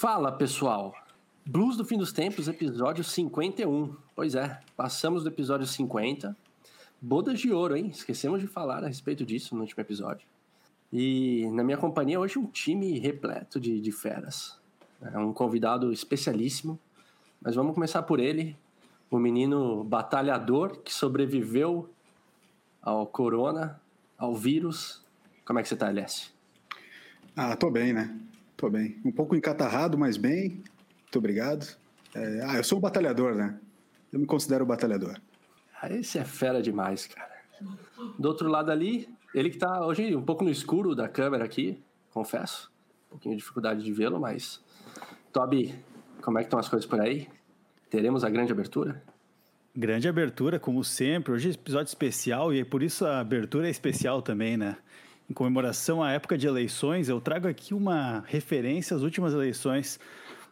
Fala pessoal, Blues do Fim dos Tempos, episódio 51. Pois é, passamos do episódio 50. Bodas de ouro, hein? Esquecemos de falar a respeito disso no último episódio. E na minha companhia hoje um time repleto de, de feras. É um convidado especialíssimo, mas vamos começar por ele, o menino batalhador que sobreviveu ao corona, ao vírus. Como é que você tá, Alessi? Ah, tô bem, né? Tô bem. Um pouco encatarrado, mas bem. Muito obrigado. É, ah, eu sou um batalhador, né? Eu me considero um batalhador. Ah, esse é fera demais, cara. Do outro lado ali, ele que tá hoje um pouco no escuro da câmera aqui, confesso. Um pouquinho de dificuldade de vê-lo, mas. Toby, como é que estão as coisas por aí? Teremos a grande abertura? Grande abertura, como sempre. Hoje é episódio especial e é por isso a abertura é especial também, né? Em comemoração à época de eleições, eu trago aqui uma referência às últimas eleições,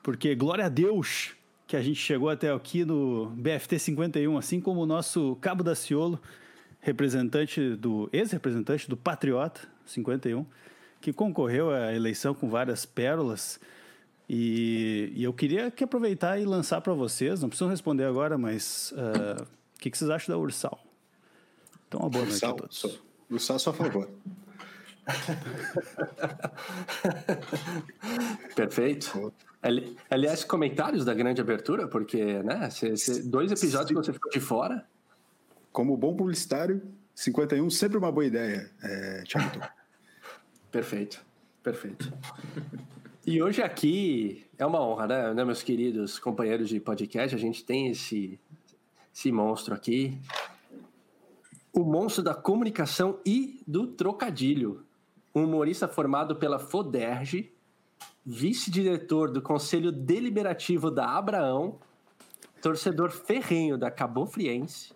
porque glória a Deus que a gente chegou até aqui no BFT 51, assim como o nosso Cabo da Ciolo, representante do ex-representante do Patriota 51, que concorreu à eleição com várias pérolas. E, e eu queria que aproveitar e lançar para vocês, não precisam responder agora, mas uh, o que, que, vocês acham da Ursal? Então, uma boa noite Ursal, a todos. Ursal, só a favor. Perfeito. Aliás, comentários da grande abertura, porque, né, cê, cê, dois episódios que você ficou de fora. Como bom publicitário, 51 sempre uma boa ideia, é, Thiago. perfeito, perfeito. E hoje aqui é uma honra, né, né, meus queridos companheiros de podcast, a gente tem esse, esse monstro aqui, o monstro da comunicação e do trocadilho humorista formado pela FODERJ, vice-diretor do Conselho Deliberativo da Abraão, torcedor ferrenho da Cabo Friense,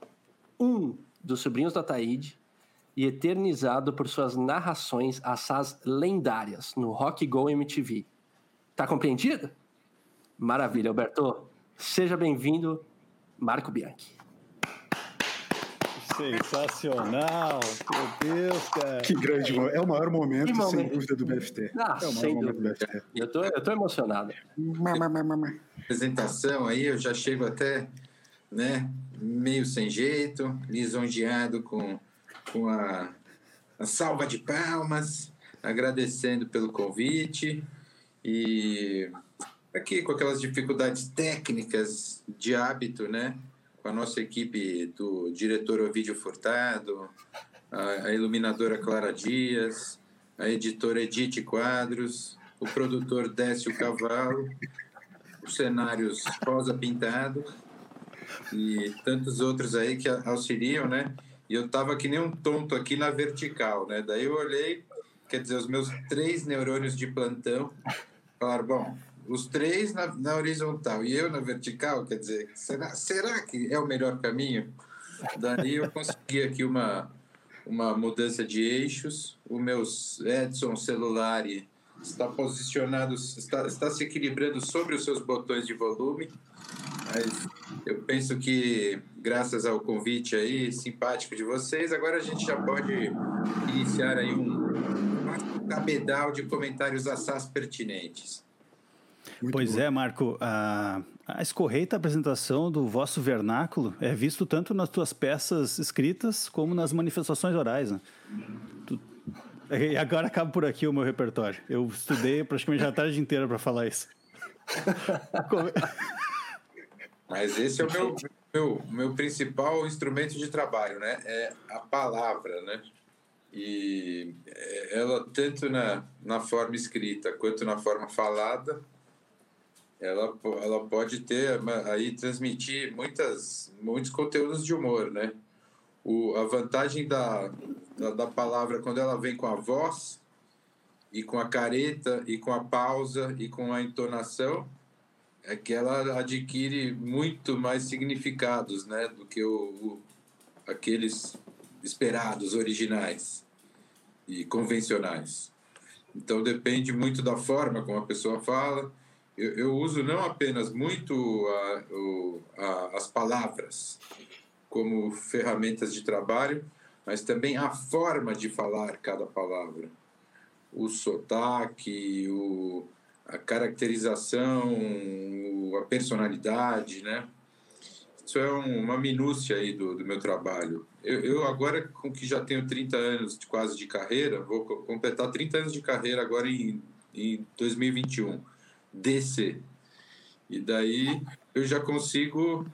um dos sobrinhos da Taíde e eternizado por suas narrações assaz lendárias no Rock Go MTV. Tá compreendido? Maravilha, Alberto. Seja bem-vindo, Marco Bianchi. Sensacional! Meu Deus, cara. Que grande É o maior momento, momento. sem dúvida, do BFT. Ah, é o maior momento dúvida. do BFT. Eu tô, eu tô emocionado. Apresentação aí, eu já chego até né, meio sem jeito, lisonjeado com, com a, a salva de palmas, agradecendo pelo convite e aqui com aquelas dificuldades técnicas de hábito, né? Com a nossa equipe do diretor Ovidio Furtado, a, a iluminadora Clara Dias, a editora Edith Quadros, o produtor Décio Cavalo, os cenários Rosa Pintado e tantos outros aí que auxiliam, né? E eu tava que nem um tonto aqui na vertical, né? Daí eu olhei, quer dizer, os meus três neurônios de plantão falaram, bom, os três na, na, horizontal e eu na vertical, quer dizer, será, será que é o melhor caminho? Daí eu consegui aqui uma, uma mudança de eixos, o meu Edson celular está posicionado, está, está se equilibrando sobre os seus botões de volume, mas eu penso que graças ao convite aí simpático de vocês, agora a gente já pode iniciar aí um, cabedal de comentários assaz pertinentes. Muito pois bom. é, Marco. A, a escorreita apresentação do vosso vernáculo é visto tanto nas tuas peças escritas como nas manifestações orais. Né? Tu, e agora acaba por aqui o meu repertório. Eu estudei praticamente a tarde inteira para falar isso. Mas esse é o meu, meu, meu principal instrumento de trabalho, né? É a palavra, né? E é, ela, tanto na, na forma escrita quanto na forma falada, ela, ela pode ter aí transmitir muitas muitos conteúdos de humor, né? O, a vantagem da, da, da palavra quando ela vem com a voz e com a careta e com a pausa e com a entonação é que ela adquire muito mais significados, né, do que o, o aqueles esperados originais e convencionais. Então depende muito da forma como a pessoa fala eu, eu uso não apenas muito a, a, as palavras como ferramentas de trabalho, mas também a forma de falar cada palavra. O sotaque, o, a caracterização, a personalidade, né? Isso é um, uma minúcia aí do, do meu trabalho. Eu, eu, agora, com que já tenho 30 anos de, quase de carreira, vou completar 30 anos de carreira agora em, em 2021, DC. E daí eu já consigo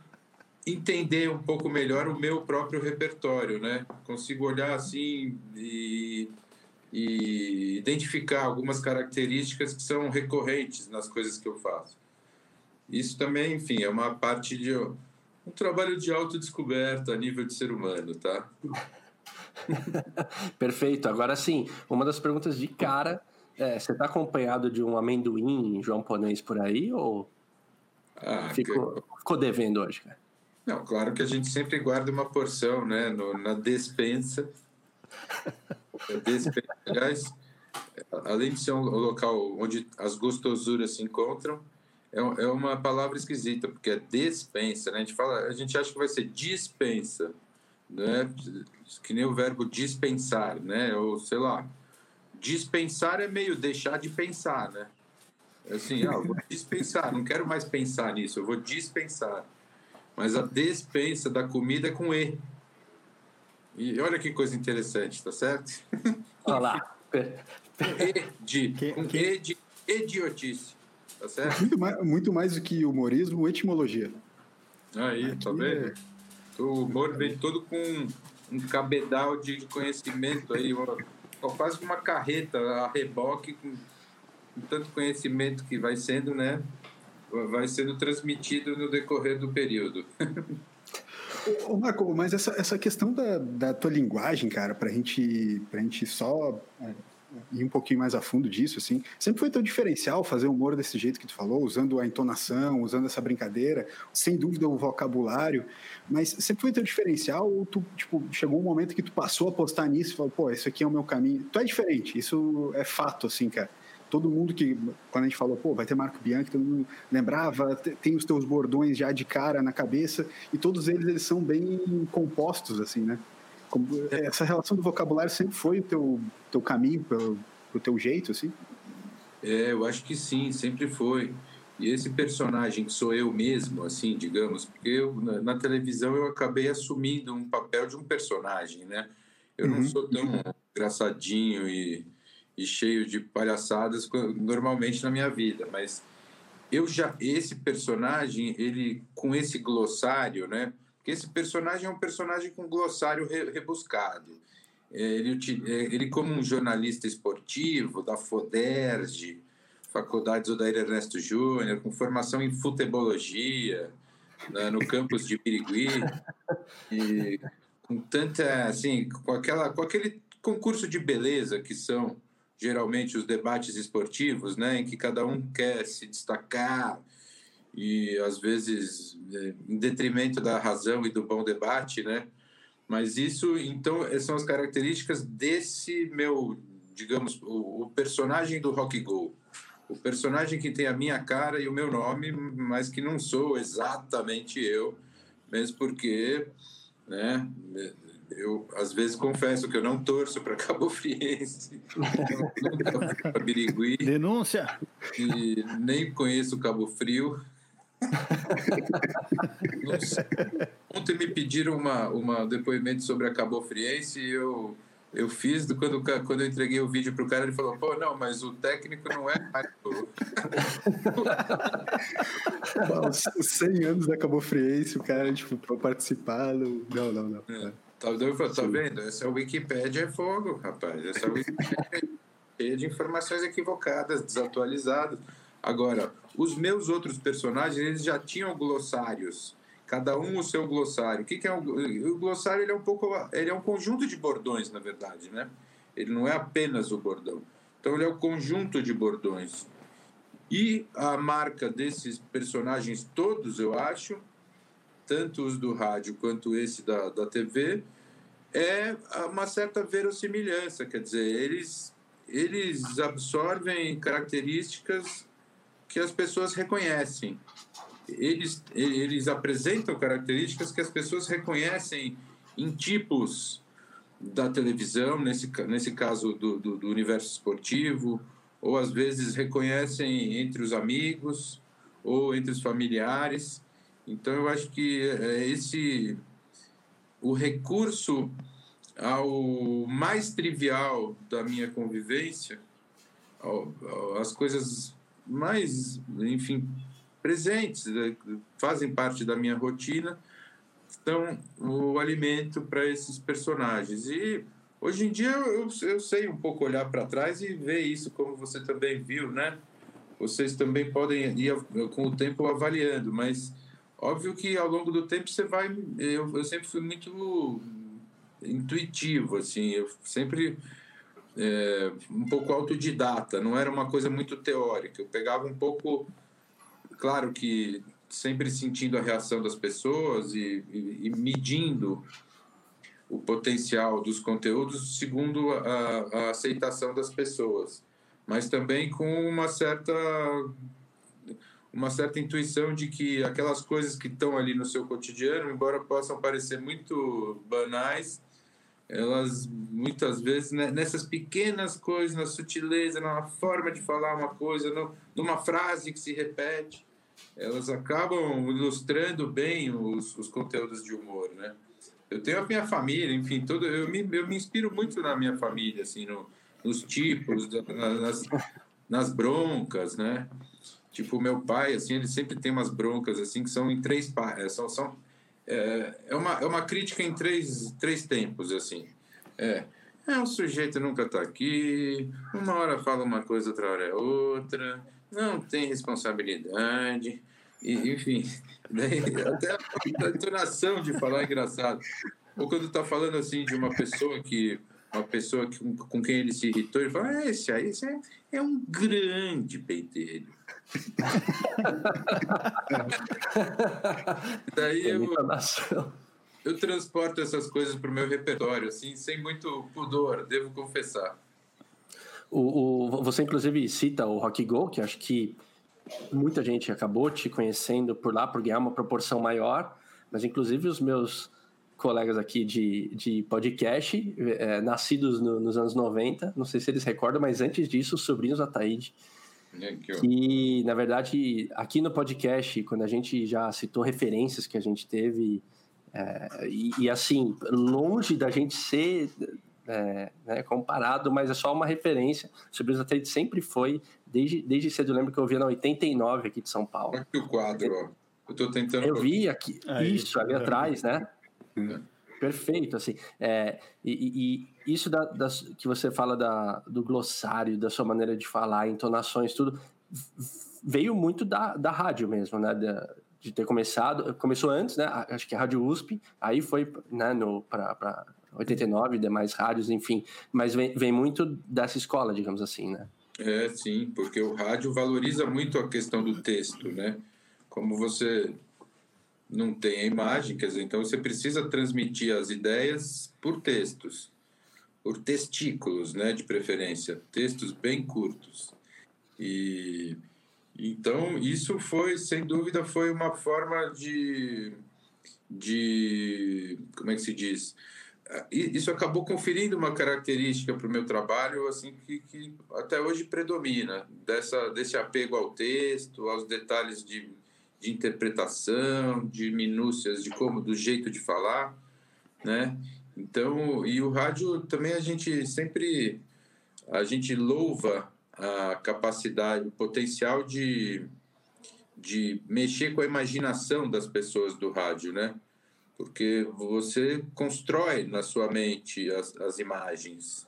entender um pouco melhor o meu próprio repertório, né? Consigo olhar assim e, e identificar algumas características que são recorrentes nas coisas que eu faço. Isso também, enfim, é uma parte de um trabalho de autodescoberta a nível de ser humano, tá? Perfeito. Agora sim, uma das perguntas de cara é: você está acompanhado de um amendoim japonês por aí ou ah, ficou, que... ficou devendo hoje, cara? Não, claro que a gente sempre guarda uma porção, né, no, na despensa. despensa. Aliás, além de ser um local onde as gostosuras se encontram, é, é uma palavra esquisita, porque é despensa, né? A gente, fala, a gente acha que vai ser dispensa, né? Que nem o verbo dispensar, né? Ou sei lá. Dispensar é meio deixar de pensar, né? Assim, ah, vou dispensar, não quero mais pensar nisso, eu vou dispensar mas a despensa da comida é com E. E olha que coisa interessante, tá certo? Olha lá. E de, com E de idiotice, tá certo? Muito mais, muito mais do que humorismo, etimologia. Aí, Aqui tá vendo? É... O humor vem todo com um cabedal de conhecimento aí, quase uma carreta a reboque com, com tanto conhecimento que vai sendo, né? vai sendo transmitido no decorrer do período. Ô, Marco, mas essa, essa questão da, da tua linguagem, cara, pra gente, pra gente só é, ir um pouquinho mais a fundo disso, assim, sempre foi teu diferencial fazer humor desse jeito que tu falou, usando a entonação, usando essa brincadeira, sem dúvida o vocabulário, mas sempre foi teu diferencial ou tu, tipo, chegou um momento que tu passou a postar nisso e falou, pô, isso aqui é o meu caminho. Tu é diferente, isso é fato, assim, cara todo mundo que, quando a gente falou, pô, vai ter Marco Bianchi, todo mundo lembrava, tem os teus bordões já de cara na cabeça, e todos eles, eles são bem compostos, assim, né? Essa relação do vocabulário sempre foi o teu, teu caminho, pelo, pro teu jeito, assim? É, eu acho que sim, sempre foi. E esse personagem que sou eu mesmo, assim, digamos, porque eu, na, na televisão eu acabei assumindo um papel de um personagem, né? Eu uhum. não sou tão engraçadinho e e cheio de palhaçadas normalmente na minha vida, mas eu já esse personagem, ele com esse glossário, né? Porque esse personagem é um personagem com glossário rebuscado. É, ele, é, ele como um jornalista esportivo da Foderj, Faculdade Odair Ernesto Júnior, com formação em futebologia, né, no campus de Pirigui, e com tanta, assim, com, aquela, com aquele concurso de beleza que são geralmente os debates esportivos, né, em que cada um quer se destacar e às vezes é, em detrimento da razão e do bom debate, né? Mas isso, então, são as características desse meu, digamos, o, o personagem do Rock Go. O personagem que tem a minha cara e o meu nome, mas que não sou exatamente eu, mesmo porque, né, eu às vezes confesso que eu não torço para Cabo Friense, não, não para Birigui. Denúncia! E nem conheço Cabo Frio. Ontem me pediram uma, uma depoimento sobre a Cabo Friense e eu eu fiz, quando, quando eu entreguei o vídeo pro cara, ele falou, pô, não, mas o técnico não é mais Os 100 anos da Cabo Friense, o cara, tipo, pra participar, não, não, não. É. Tá, tá vendo? Essa Wikipédia é fogo, rapaz. Essa Wikipédia é cheia de informações equivocadas, desatualizadas. Agora, os meus outros personagens, eles já tinham glossários. Cada um o seu glossário. O que, que é um, o glossário? Ele é um pouco, ele é um conjunto de bordões, na verdade, né? Ele não é apenas o bordão. Então ele é o conjunto de bordões. E a marca desses personagens todos, eu acho, tanto os do rádio quanto esse da, da TV, é uma certa verossimilhança, quer dizer, eles, eles absorvem características que as pessoas reconhecem. Eles, eles apresentam características que as pessoas reconhecem em tipos da televisão, nesse, nesse caso do, do, do universo esportivo, ou às vezes reconhecem entre os amigos ou entre os familiares. Então eu acho que é esse o recurso ao mais trivial da minha convivência, as coisas mais, enfim, presentes, né, fazem parte da minha rotina, são o alimento para esses personagens. E hoje em dia eu, eu sei um pouco olhar para trás e ver isso como você também viu, né? Vocês também podem ir com o tempo avaliando, mas óbvio que ao longo do tempo você vai. Eu, eu sempre fui muito intuitivo, assim, eu sempre é, um pouco autodidata, não era uma coisa muito teórica. Eu pegava um pouco, claro que sempre sentindo a reação das pessoas e, e, e medindo o potencial dos conteúdos segundo a, a, aceitação das pessoas, mas também com uma certa uma certa intuição de que aquelas coisas que estão ali no seu cotidiano, embora possam parecer muito banais, elas muitas vezes né, nessas pequenas coisas, na sutileza, na forma de falar uma coisa, no, numa frase que se repete, elas acabam ilustrando bem os, os conteúdos de humor, né? Eu tenho a minha família, enfim, todo, eu, me, eu me inspiro muito na minha família, assim, no, nos tipos, nas, nas broncas, né? Tipo, meu pai, assim, ele sempre tem umas broncas, assim, que são em três partes, são, são é, é, uma, é uma crítica em três, três tempos, assim. É, é, o sujeito nunca está aqui, uma hora fala uma coisa, outra hora é outra, não tem responsabilidade, e, enfim, daí, até a entonação de falar é engraçado. Ou quando está falando assim de uma pessoa que uma pessoa que, com quem ele se irritou, ele fala, ah, esse aí esse é, é um grande peiteiro. Daí eu, eu transporto essas coisas para o meu repertório, assim, sem muito pudor, devo confessar. O, o, você, inclusive, cita o Rock Go, que acho que muita gente acabou te conhecendo por lá, por ganhar uma proporção maior, mas, inclusive, os meus colegas aqui de, de podcast, é, nascidos no, nos anos 90, não sei se eles recordam, mas antes disso, os sobrinhos da Taíde, que, na verdade, aqui no podcast, quando a gente já citou referências que a gente teve, é, e, e, assim, longe da gente ser é, né, comparado, mas é só uma referência. O Sobrinhos da Taíde sempre foi, desde, desde cedo, eu lembro que eu via na 89 aqui de São Paulo. Aqui o quadro, ó. Eu tô tentando. Eu vi aqui, isso, ali atrás, né? Perfeito, assim. É, e, e, isso da, que você fala da, do glossário, da sua maneira de falar, entonações, tudo, veio muito da, da rádio mesmo, né? Da, de ter começado, começou antes, né? Acho que a Rádio USP, aí foi né, para 89, demais rádios, enfim. Mas vem, vem muito dessa escola, digamos assim, né? É, sim, porque o rádio valoriza muito a questão do texto, né? Como você não tem a imagem, quer dizer, então você precisa transmitir as ideias por textos, por testículos, né, de preferência, textos bem curtos. E então isso foi, sem dúvida, foi uma forma de, de como é que se diz? Isso acabou conferindo uma característica para o meu trabalho, assim que, que até hoje predomina dessa desse apego ao texto, aos detalhes de de interpretação, de minúcias de como, do jeito de falar, né? Então, e o rádio também a gente sempre a gente louva a capacidade, o potencial de, de mexer com a imaginação das pessoas do rádio, né? Porque você constrói na sua mente as, as imagens.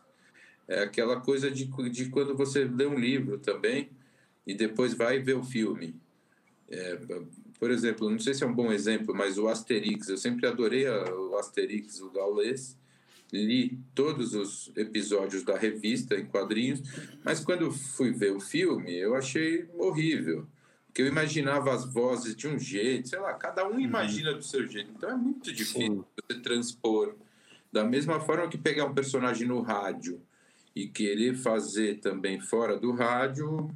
É aquela coisa de, de quando você lê um livro também e depois vai ver o filme. É, por exemplo, não sei se é um bom exemplo, mas o Asterix, eu sempre adorei o Asterix, o Gaules, li todos os episódios da revista em quadrinhos, mas quando fui ver o filme, eu achei horrível, porque eu imaginava as vozes de um jeito, sei lá, cada um uhum. imagina do seu jeito, então é muito difícil Sim. você transpor. Da mesma forma que pegar um personagem no rádio e querer fazer também fora do rádio,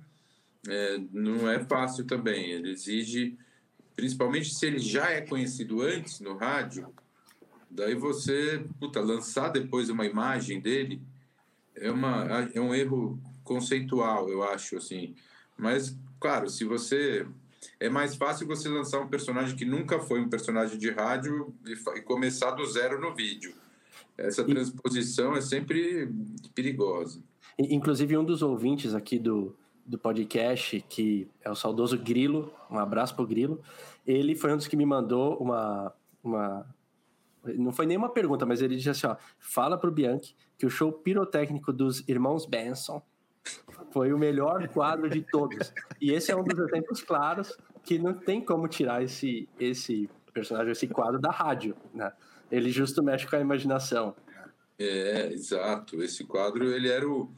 é, não é fácil também. Ele exige, principalmente se ele já é conhecido antes no rádio, daí você, puta, lançar depois uma imagem dele é, uma, é um erro conceitual, eu acho, assim. Mas, claro, se você é mais fácil você lançar um personagem que nunca foi um personagem de rádio e, começar do zero no vídeo. Essa transposição é sempre perigosa. Inclusive, um dos ouvintes aqui do, do podcast, que é o saudoso Grilo, um abraço pro Grilo, ele foi um dos que me mandou uma. uma não foi nenhuma pergunta, mas ele disse assim: ó, fala pro Bianchi que o show pirotécnico dos irmãos Benson foi o melhor quadro de todos. E esse é um dos exemplos claros que não tem como tirar esse, esse personagem, esse quadro da rádio, né? Ele justo mexe com a imaginação. É, exato. Esse quadro, ele era, o,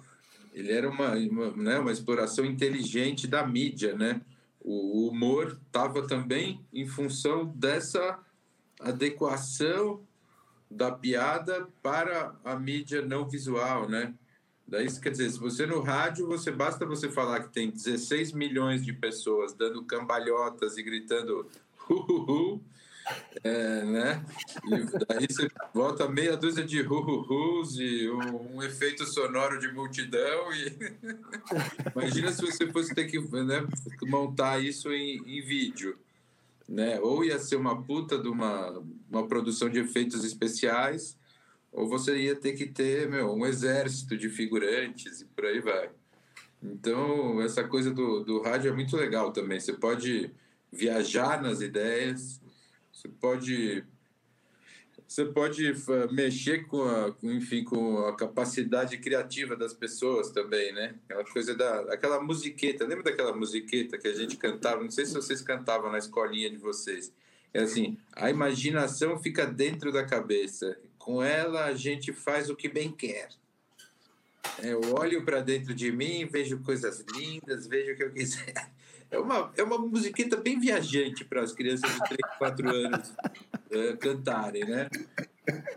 ele era uma, uma, né, uma exploração inteligente da mídia, né? O humor estava também em função dessa adequação da piada para a mídia não visual, né? Daí, quer dizer, se você no rádio, você basta você falar que tem 16 milhões de pessoas dando cambalhotas e gritando hu, é, né? E daí você volta meia dúzia de hu-hu-hus e um, um, efeito sonoro de multidão. E... Imagina se você fosse ter que né, montar isso em, em vídeo. Né? Ou ia ser uma puta de uma, uma produção de efeitos especiais, ou você ia ter que ter meu, um exército de figurantes e por aí vai. Então, essa coisa do, do rádio é muito legal também. Você pode viajar nas ideias, você pode você pode mexer com a, enfim, com a capacidade criativa das pessoas também, né? Aquela coisa da, aquela musiqueta. Lembra daquela musiqueta que a gente cantava? Não sei se vocês cantavam na escolinha de vocês. É assim, a imaginação fica dentro da cabeça com ela a gente faz o que bem quer. Eu olho para dentro de mim, vejo coisas lindas, vejo o que eu quiser. É uma, é uma musiqueta bem viajante para as crianças de 3, 4 anos é, cantarem, né?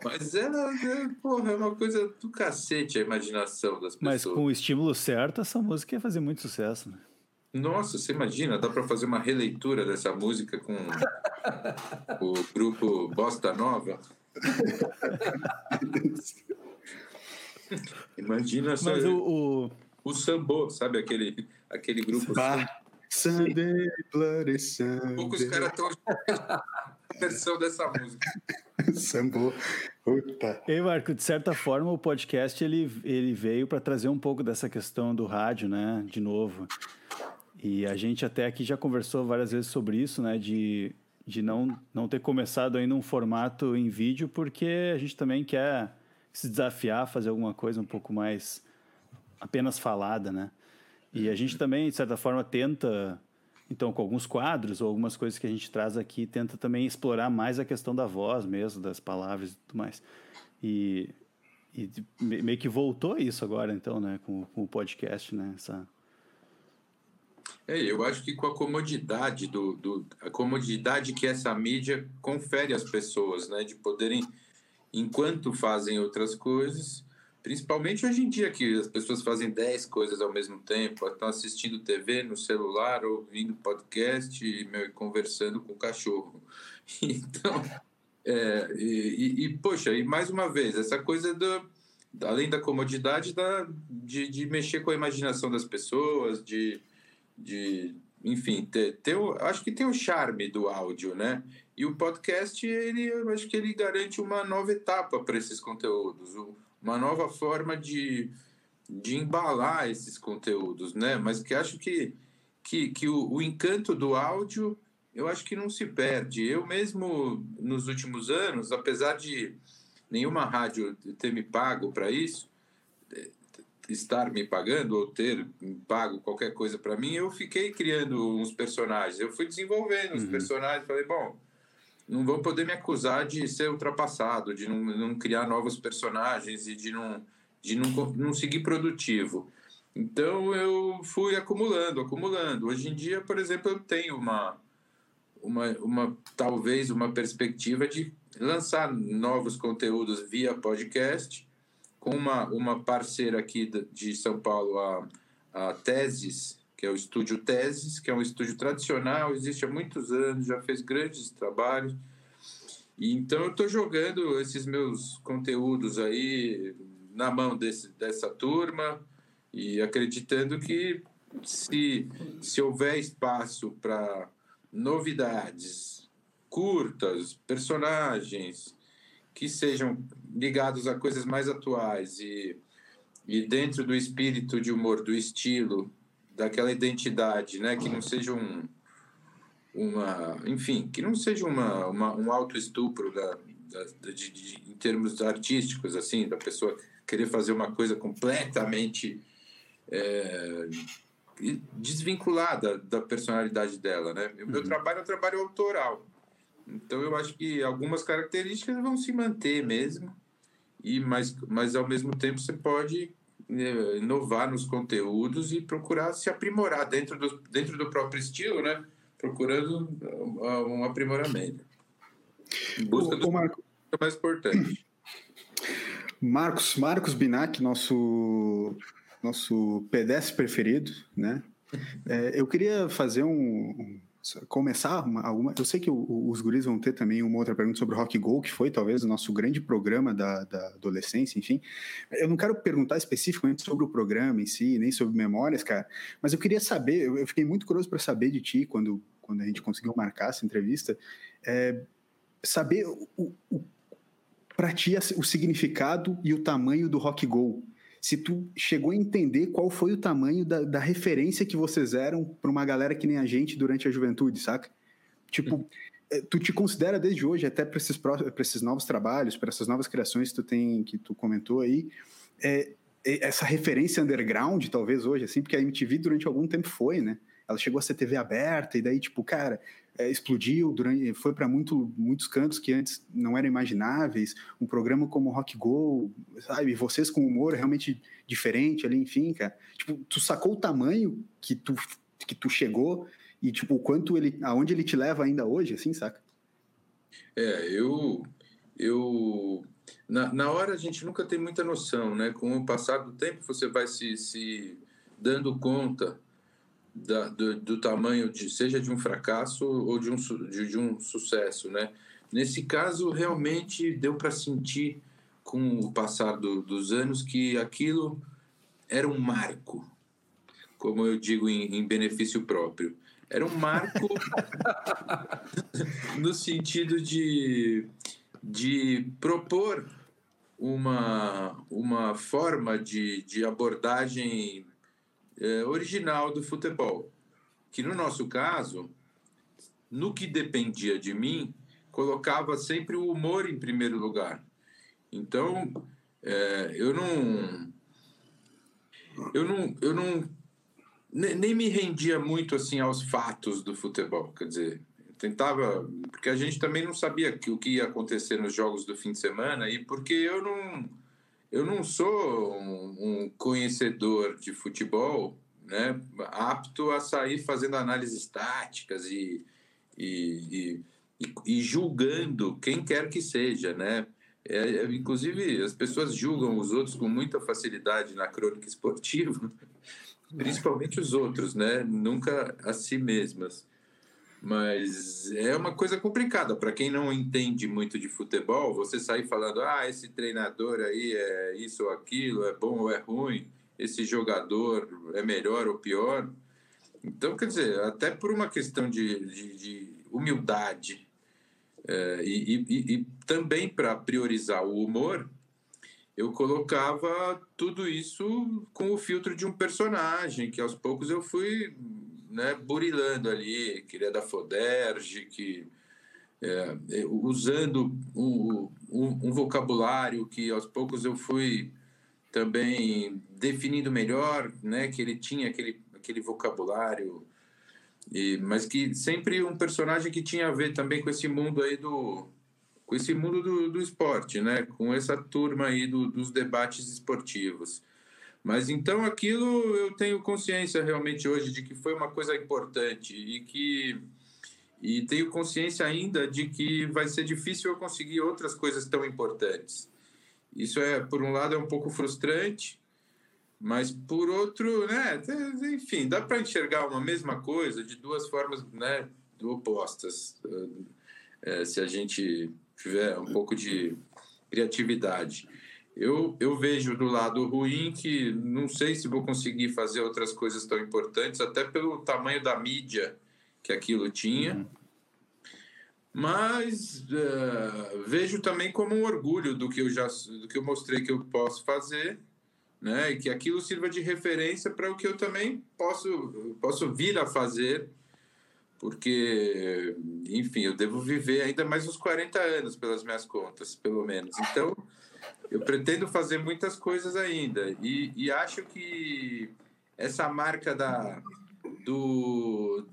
Mas ela é, porra, é uma coisa do cacete a imaginação das pessoas. Mas com o estímulo certo, essa música ia fazer muito sucesso, né? Nossa, você imagina, dá para fazer uma releitura dessa música com o grupo Bosta Nova? Imagina só. Mas o, o... o Sambo, sabe aquele, aquele grupo. Bah. Sunday, Bloody Sunday. Poucos caras estão versão dessa música. Sambo. Puta. E Marco, de certa forma, o podcast ele, ele veio para trazer um pouco dessa questão do rádio, né? De novo. E a gente até aqui já conversou várias vezes sobre isso, né? De de não, não ter começado ainda um formato em vídeo, porque a gente também quer se desafiar, fazer alguma coisa um pouco mais apenas falada, né? E a gente também, de certa forma, tenta, então, com alguns quadros ou algumas coisas que a gente traz aqui, tenta também explorar mais a questão da voz mesmo, das palavras e tudo mais. E, e meio que voltou isso agora, então, né, com, com o podcast, né? Essa, é, eu acho que com a comodidade do, do a comodidade que essa mídia confere às pessoas, né, de poderem enquanto fazem outras coisas, principalmente hoje em dia que as pessoas fazem 10 coisas ao mesmo tempo, estão assistindo TV no celular, ouvindo podcast e meu, conversando com o cachorro. Então, é, e, e, poxa, e mais uma vez, essa coisa do, além da comodidade, da, de, de mexer com a imaginação das pessoas, de de enfim, ter, ter o, acho que tem o charme do áudio, né? E o podcast, ele, eu acho que ele garante uma nova etapa para esses conteúdos, uma nova forma de, de embalar esses conteúdos, né? Mas que acho que, que, que o, o encanto do áudio, eu acho que não se perde. Eu mesmo, nos últimos anos, apesar de nenhuma rádio ter me pago para isso, estar me pagando ou ter pago qualquer coisa para mim, eu fiquei criando uns personagens. Eu fui desenvolvendo os uhum. personagens. Falei, bom, não vão poder me acusar de ser ultrapassado, de não, não criar novos personagens e de não, de não, não seguir produtivo. Então eu fui acumulando, acumulando. Hoje em dia, por exemplo, eu tenho uma, uma, uma talvez uma perspectiva de lançar novos conteúdos via podcast com uma, uma parceira aqui de São Paulo, a, a Teses, que é o estúdio Teses, que é um estúdio tradicional, existe há muitos anos, já fez grandes trabalhos. E então eu estou jogando esses meus conteúdos aí na mão desse, dessa turma E acreditando que se, se houver espaço para novidades curtas, personagens que sejam ligados a coisas mais atuais e, e dentro do espírito de humor, do estilo, daquela identidade, né? Que não seja um, uma, enfim, que não seja uma, uma um autoestupro da, da, de, de, em termos artísticos, assim, da pessoa querer fazer uma coisa completamente é, desvinculada da personalidade dela, né? O meu uhum. trabalho é um trabalho autoral. Então eu acho que algumas características vão se manter mesmo, e mas, mas ao mesmo tempo você pode inovar nos conteúdos e procurar se aprimorar dentro do, dentro do próprio estilo, né? Procurando um aprimoramento. Em busca do Marco... mais importante. Marcos, Marcos Binac, nosso nosso pedestre preferido, né? É, eu queria fazer um, começar uma, alguma. Eu sei que o, os guris vão ter também uma outra pergunta sobre o Rock Go, que foi talvez o nosso grande programa da, da adolescência, enfim. Eu não quero perguntar especificamente sobre o programa em si, nem sobre memórias, cara, mas eu queria saber, eu, eu fiquei muito curioso para saber de ti quando, quando a gente conseguiu marcar essa entrevista, é, saber o, o para ti o significado e o tamanho do Rock Go se tu chegou a entender qual foi o tamanho da, da referência que vocês eram para uma galera que nem a gente durante a juventude, saca? Tipo, é, tu te considera desde hoje, até para esses, esses novos trabalhos, para essas novas criações que tu tem, que tu comentou aí, é, é, essa referência underground, talvez hoje, assim, porque a MTV durante algum tempo foi, né? Ela chegou a ser TV aberta, e daí, tipo, cara, é, explodiu, durante, foi para muito, muitos cantos que antes não eram imagináveis. Um programa como Rock Go, sabe? Vocês com humor realmente diferente ali, enfim, cara. Tipo, tu sacou o tamanho que tu, que tu chegou e, tipo, o quanto ele, aonde ele te leva ainda hoje, assim, saca? É, eu. eu na, na hora a gente nunca tem muita noção, né? Com o passar do tempo você vai se, se dando conta da, do, do, tamanho de seja de um fracasso ou de um, de, de um sucesso, né? Nesse caso, realmente deu para sentir com o passar do, dos anos que aquilo era um marco, como eu digo em, em benefício próprio. Era um marco no sentido de, de propor uma, uma forma de, de abordagem é, original do futebol. Que no nosso caso, no que dependia de mim, colocava sempre o humor em primeiro lugar. Então, é, eu não. Eu não. Eu não nem me rendia muito assim aos fatos do futebol, quer dizer, tentava, porque a gente também não sabia que, o que ia acontecer nos jogos do fim de semana e porque eu não eu não sou um, um conhecedor de futebol, né, apto a sair fazendo análises táticas e, e, e, e julgando quem quer que seja, né? É, é, inclusive, as pessoas julgam os outros com muita facilidade na crônica esportiva, principalmente os outros, né? Nunca a si mesmas. Mas é uma coisa complicada para quem não entende muito de futebol. Você sair falando, ah, esse treinador aí é isso ou aquilo, é bom ou é ruim, esse jogador é melhor ou pior. Então, quer dizer, até por uma questão de, de, de humildade é, e, e, e também para priorizar o humor, eu colocava tudo isso com o filtro de um personagem que aos poucos eu fui né, burilando ali, que ele é da Foderge, que é, é usando um, um, um, vocabulário que aos poucos eu fui também definindo melhor, né, que ele tinha aquele, aquele vocabulário, e, mas que sempre um personagem que tinha a ver também com esse mundo aí do com esse mundo do, do esporte, né, com essa turma aí do, dos debates esportivos. Mas então aquilo eu tenho consciência realmente hoje de que foi uma coisa importante e que e tenho consciência ainda de que vai ser difícil eu conseguir outras coisas tão importantes. Isso é, por um lado, é um pouco frustrante, mas por outro, né, enfim, dá para enxergar uma mesma coisa de duas formas, né, opostas, é, se a gente tiver um pouco de criatividade. Eu, eu vejo do lado ruim que não sei se vou conseguir fazer outras coisas tão importantes, até pelo tamanho da mídia que aquilo tinha. Uhum. Mas uh, vejo também como um orgulho do que eu já do que eu mostrei que eu posso fazer, né? E que aquilo sirva de referência para o que eu também posso posso vir a fazer, porque enfim, eu devo viver ainda mais uns 40 anos pelas minhas contas, pelo menos. Então, eu pretendo fazer muitas coisas ainda e, e acho que essa marca da do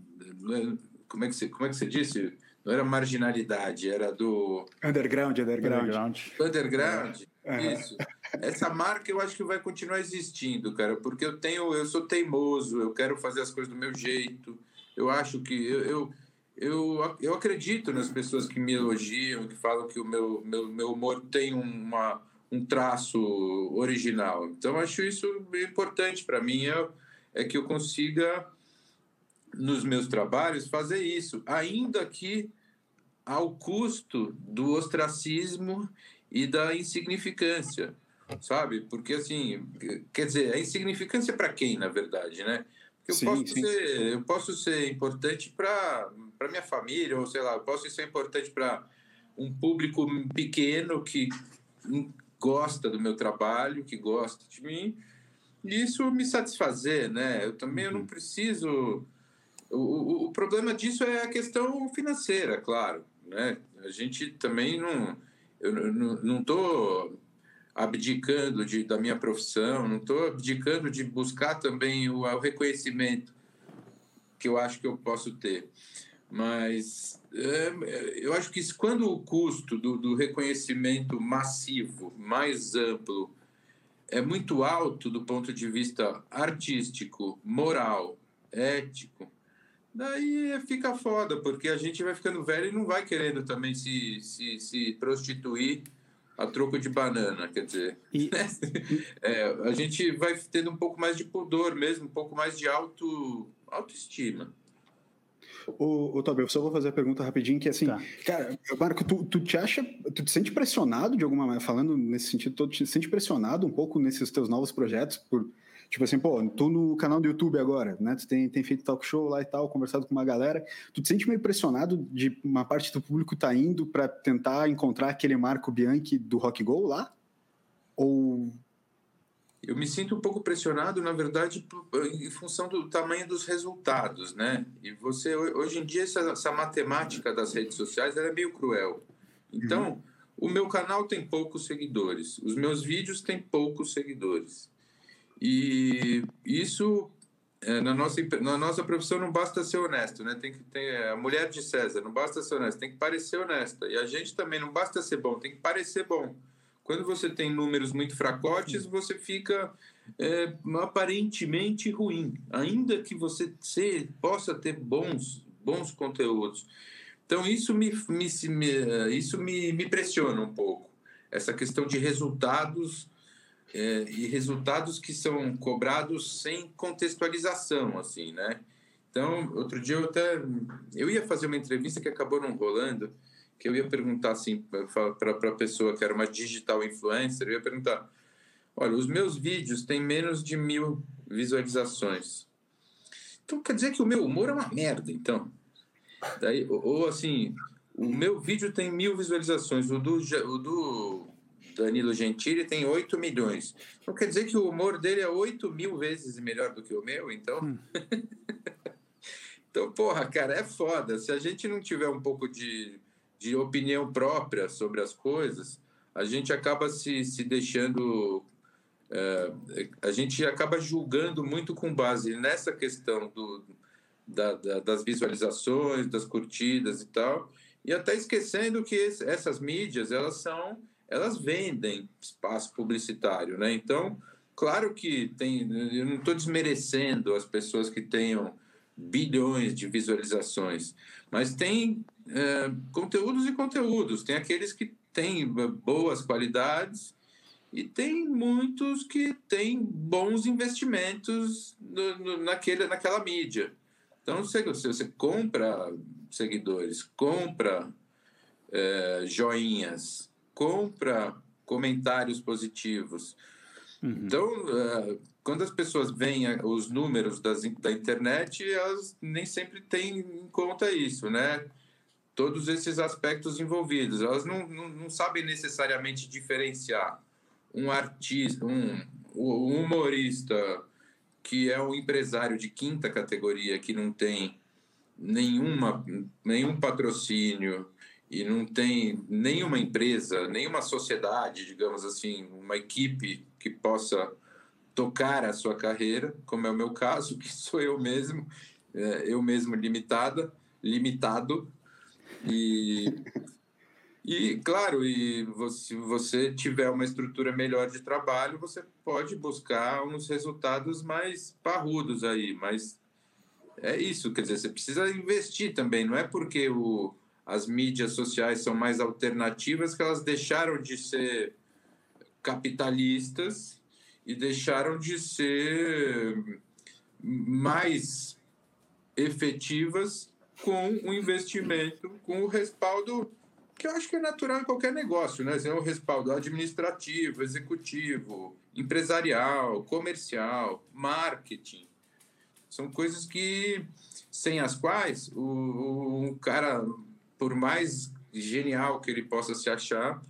como é que você, como é que você disse? Não era marginalidade, era do underground, underground. Underground. underground. Uhum. Isso. Essa marca eu acho que vai continuar existindo, cara, porque eu tenho, eu sou teimoso, eu quero fazer as coisas do meu jeito. Eu acho que eu, eu eu, eu acredito nas pessoas que me elogiam, que falam que o meu, meu, meu humor tem uma, um traço original. Então, acho isso importante para mim, é, é que eu consiga, nos meus trabalhos, fazer isso, ainda que ao custo do ostracismo e da insignificância, sabe? Porque, assim, quer dizer, a insignificância para quem, na verdade, né? Eu, sim, posso, sim. Ser, eu posso ser importante para minha família, ou sei lá, eu posso ser importante para um público pequeno que gosta do meu trabalho, que gosta de mim, e isso me satisfazer, né? Eu também eu não uhum. preciso. O, o, o, problema disso é a questão financeira, claro, né? A gente também não. Eu não estou abdicando de, da minha profissão, não estou abdicando de buscar também o, o reconhecimento que eu acho que eu posso ter. Mas é, eu acho que quando o custo do, do reconhecimento massivo, mais amplo, é muito alto do ponto de vista artístico, moral, ético, daí fica foda, porque a gente vai ficando velho e não vai querendo também se, se, se prostituir a troco de banana, quer dizer. E... É, a gente vai tendo um pouco mais de pudor mesmo, um pouco mais de auto, autoestima. O, o Tobi, eu só vou fazer a pergunta rapidinho, que assim, tá. cara, Marco, tu, tu te acha, tu te sente pressionado de alguma maneira, falando nesse sentido, tu te sente pressionado um pouco nesses teus novos projetos por, tipo assim, pô, tu no canal do YouTube agora, né, tu tem, tem feito talk show lá e tal, conversado com uma galera, tu te sente meio pressionado de uma parte do público tá indo para tentar encontrar aquele Marco Bianchi do Rock Go lá? Ou eu me sinto um pouco pressionado, na verdade, em função do tamanho dos resultados, né? E você, hoje em dia, essa, essa matemática das redes sociais é meio cruel. Então, uhum. o meu canal tem poucos seguidores, os meus vídeos têm poucos seguidores. E isso, é, na, nossa, na nossa profissão, não basta ser honesto, né? Tem que ter a mulher de César, não basta ser honesto, tem que parecer honesta. E a gente também não basta ser bom, tem que parecer bom. Quando você tem números muito fracotes, você fica é, aparentemente ruim, ainda que você se, possa ter bons, bons conteúdos. Então, isso me, me, me isso me, me pressiona um pouco, essa questão de resultados é, e resultados que são cobrados sem contextualização, assim, né? Então, outro dia eu até eu ia fazer uma entrevista que acabou não rolando, que eu ia perguntar assim para a pessoa que era uma digital influencer, eu ia perguntar: olha, os meus vídeos têm menos de mil visualizações. Então quer dizer que o meu humor é uma merda, então. Daí, ou, assim, o meu vídeo tem mil visualizações, o do, o do Danilo Gentili tem 8 milhões. Então quer dizer que o humor dele é 8 mil vezes melhor do que o meu, então. Hum. então, porra, cara, é foda. Se a gente não tiver um pouco de de opinião própria sobre as coisas, a gente acaba se, se deixando. É, a gente acaba julgando muito com base nessa questão do, da, da, das visualizações, das curtidas e tal, e até esquecendo que esse, essas mídias elas são elas vendem espaço publicitário, né? Então, claro que tem, eu não estou desmerecendo as pessoas que tenham bilhões de visualizações, mas tem é, conteúdos e conteúdos. Tem aqueles que têm boas qualidades e tem muitos que têm bons investimentos no, no, naquele, naquela mídia. Então, se você, você compra seguidores, compra é, joinhas, compra comentários positivos. Uhum. Então, uh, quando as pessoas veem os números das, da internet, elas nem sempre têm em conta isso, né? Todos esses aspectos envolvidos. Elas não, não, não sabem necessariamente diferenciar um artista, um, um humorista que é um empresário de quinta categoria, que não tem nenhuma, nenhum patrocínio e não tem nenhuma empresa, nenhuma sociedade, digamos assim, uma equipe que possa tocar a sua carreira, como é o meu caso, que sou eu mesmo, é, eu mesmo limitada, limitado. E, e claro, e se você tiver uma estrutura melhor de trabalho, você pode buscar uns resultados mais parrudos aí, mas é isso, quer dizer, você precisa investir também, não é porque o, as mídias sociais são mais alternativas que elas deixaram de ser capitalistas e deixaram de ser mais efetivas com o investimento, com o respaldo que eu acho que é natural em qualquer negócio, né? É o respaldo administrativo, executivo, empresarial, comercial, marketing. São coisas que, sem as quais, o, o cara, por mais genial que ele possa se achar,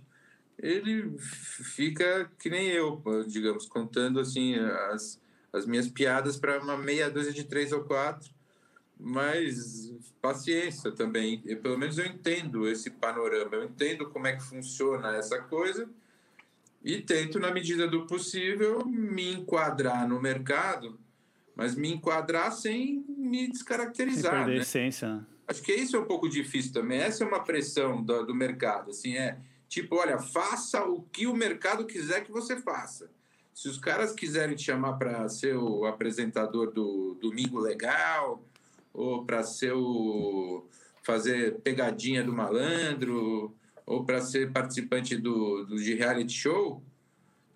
ele fica que nem eu, digamos, contando assim as, as minhas piadas para uma meia dúzia de três ou quatro, mas paciência também. Eu, pelo menos eu entendo esse panorama, eu entendo como é que funciona essa coisa e tento, na medida do possível, me enquadrar no mercado mas me enquadrar sem me descaracterizar. Sem perder né? a essência. Né? Acho que isso é um pouco difícil também. Essa é uma pressão do, do mercado. Assim, é tipo, olha, faça o que o mercado quiser que você faça. Se os caras quiserem te chamar para ser o apresentador do Domingo Legal, ou para ser o fazer pegadinha do malandro, ou para ser participante do, do de reality show,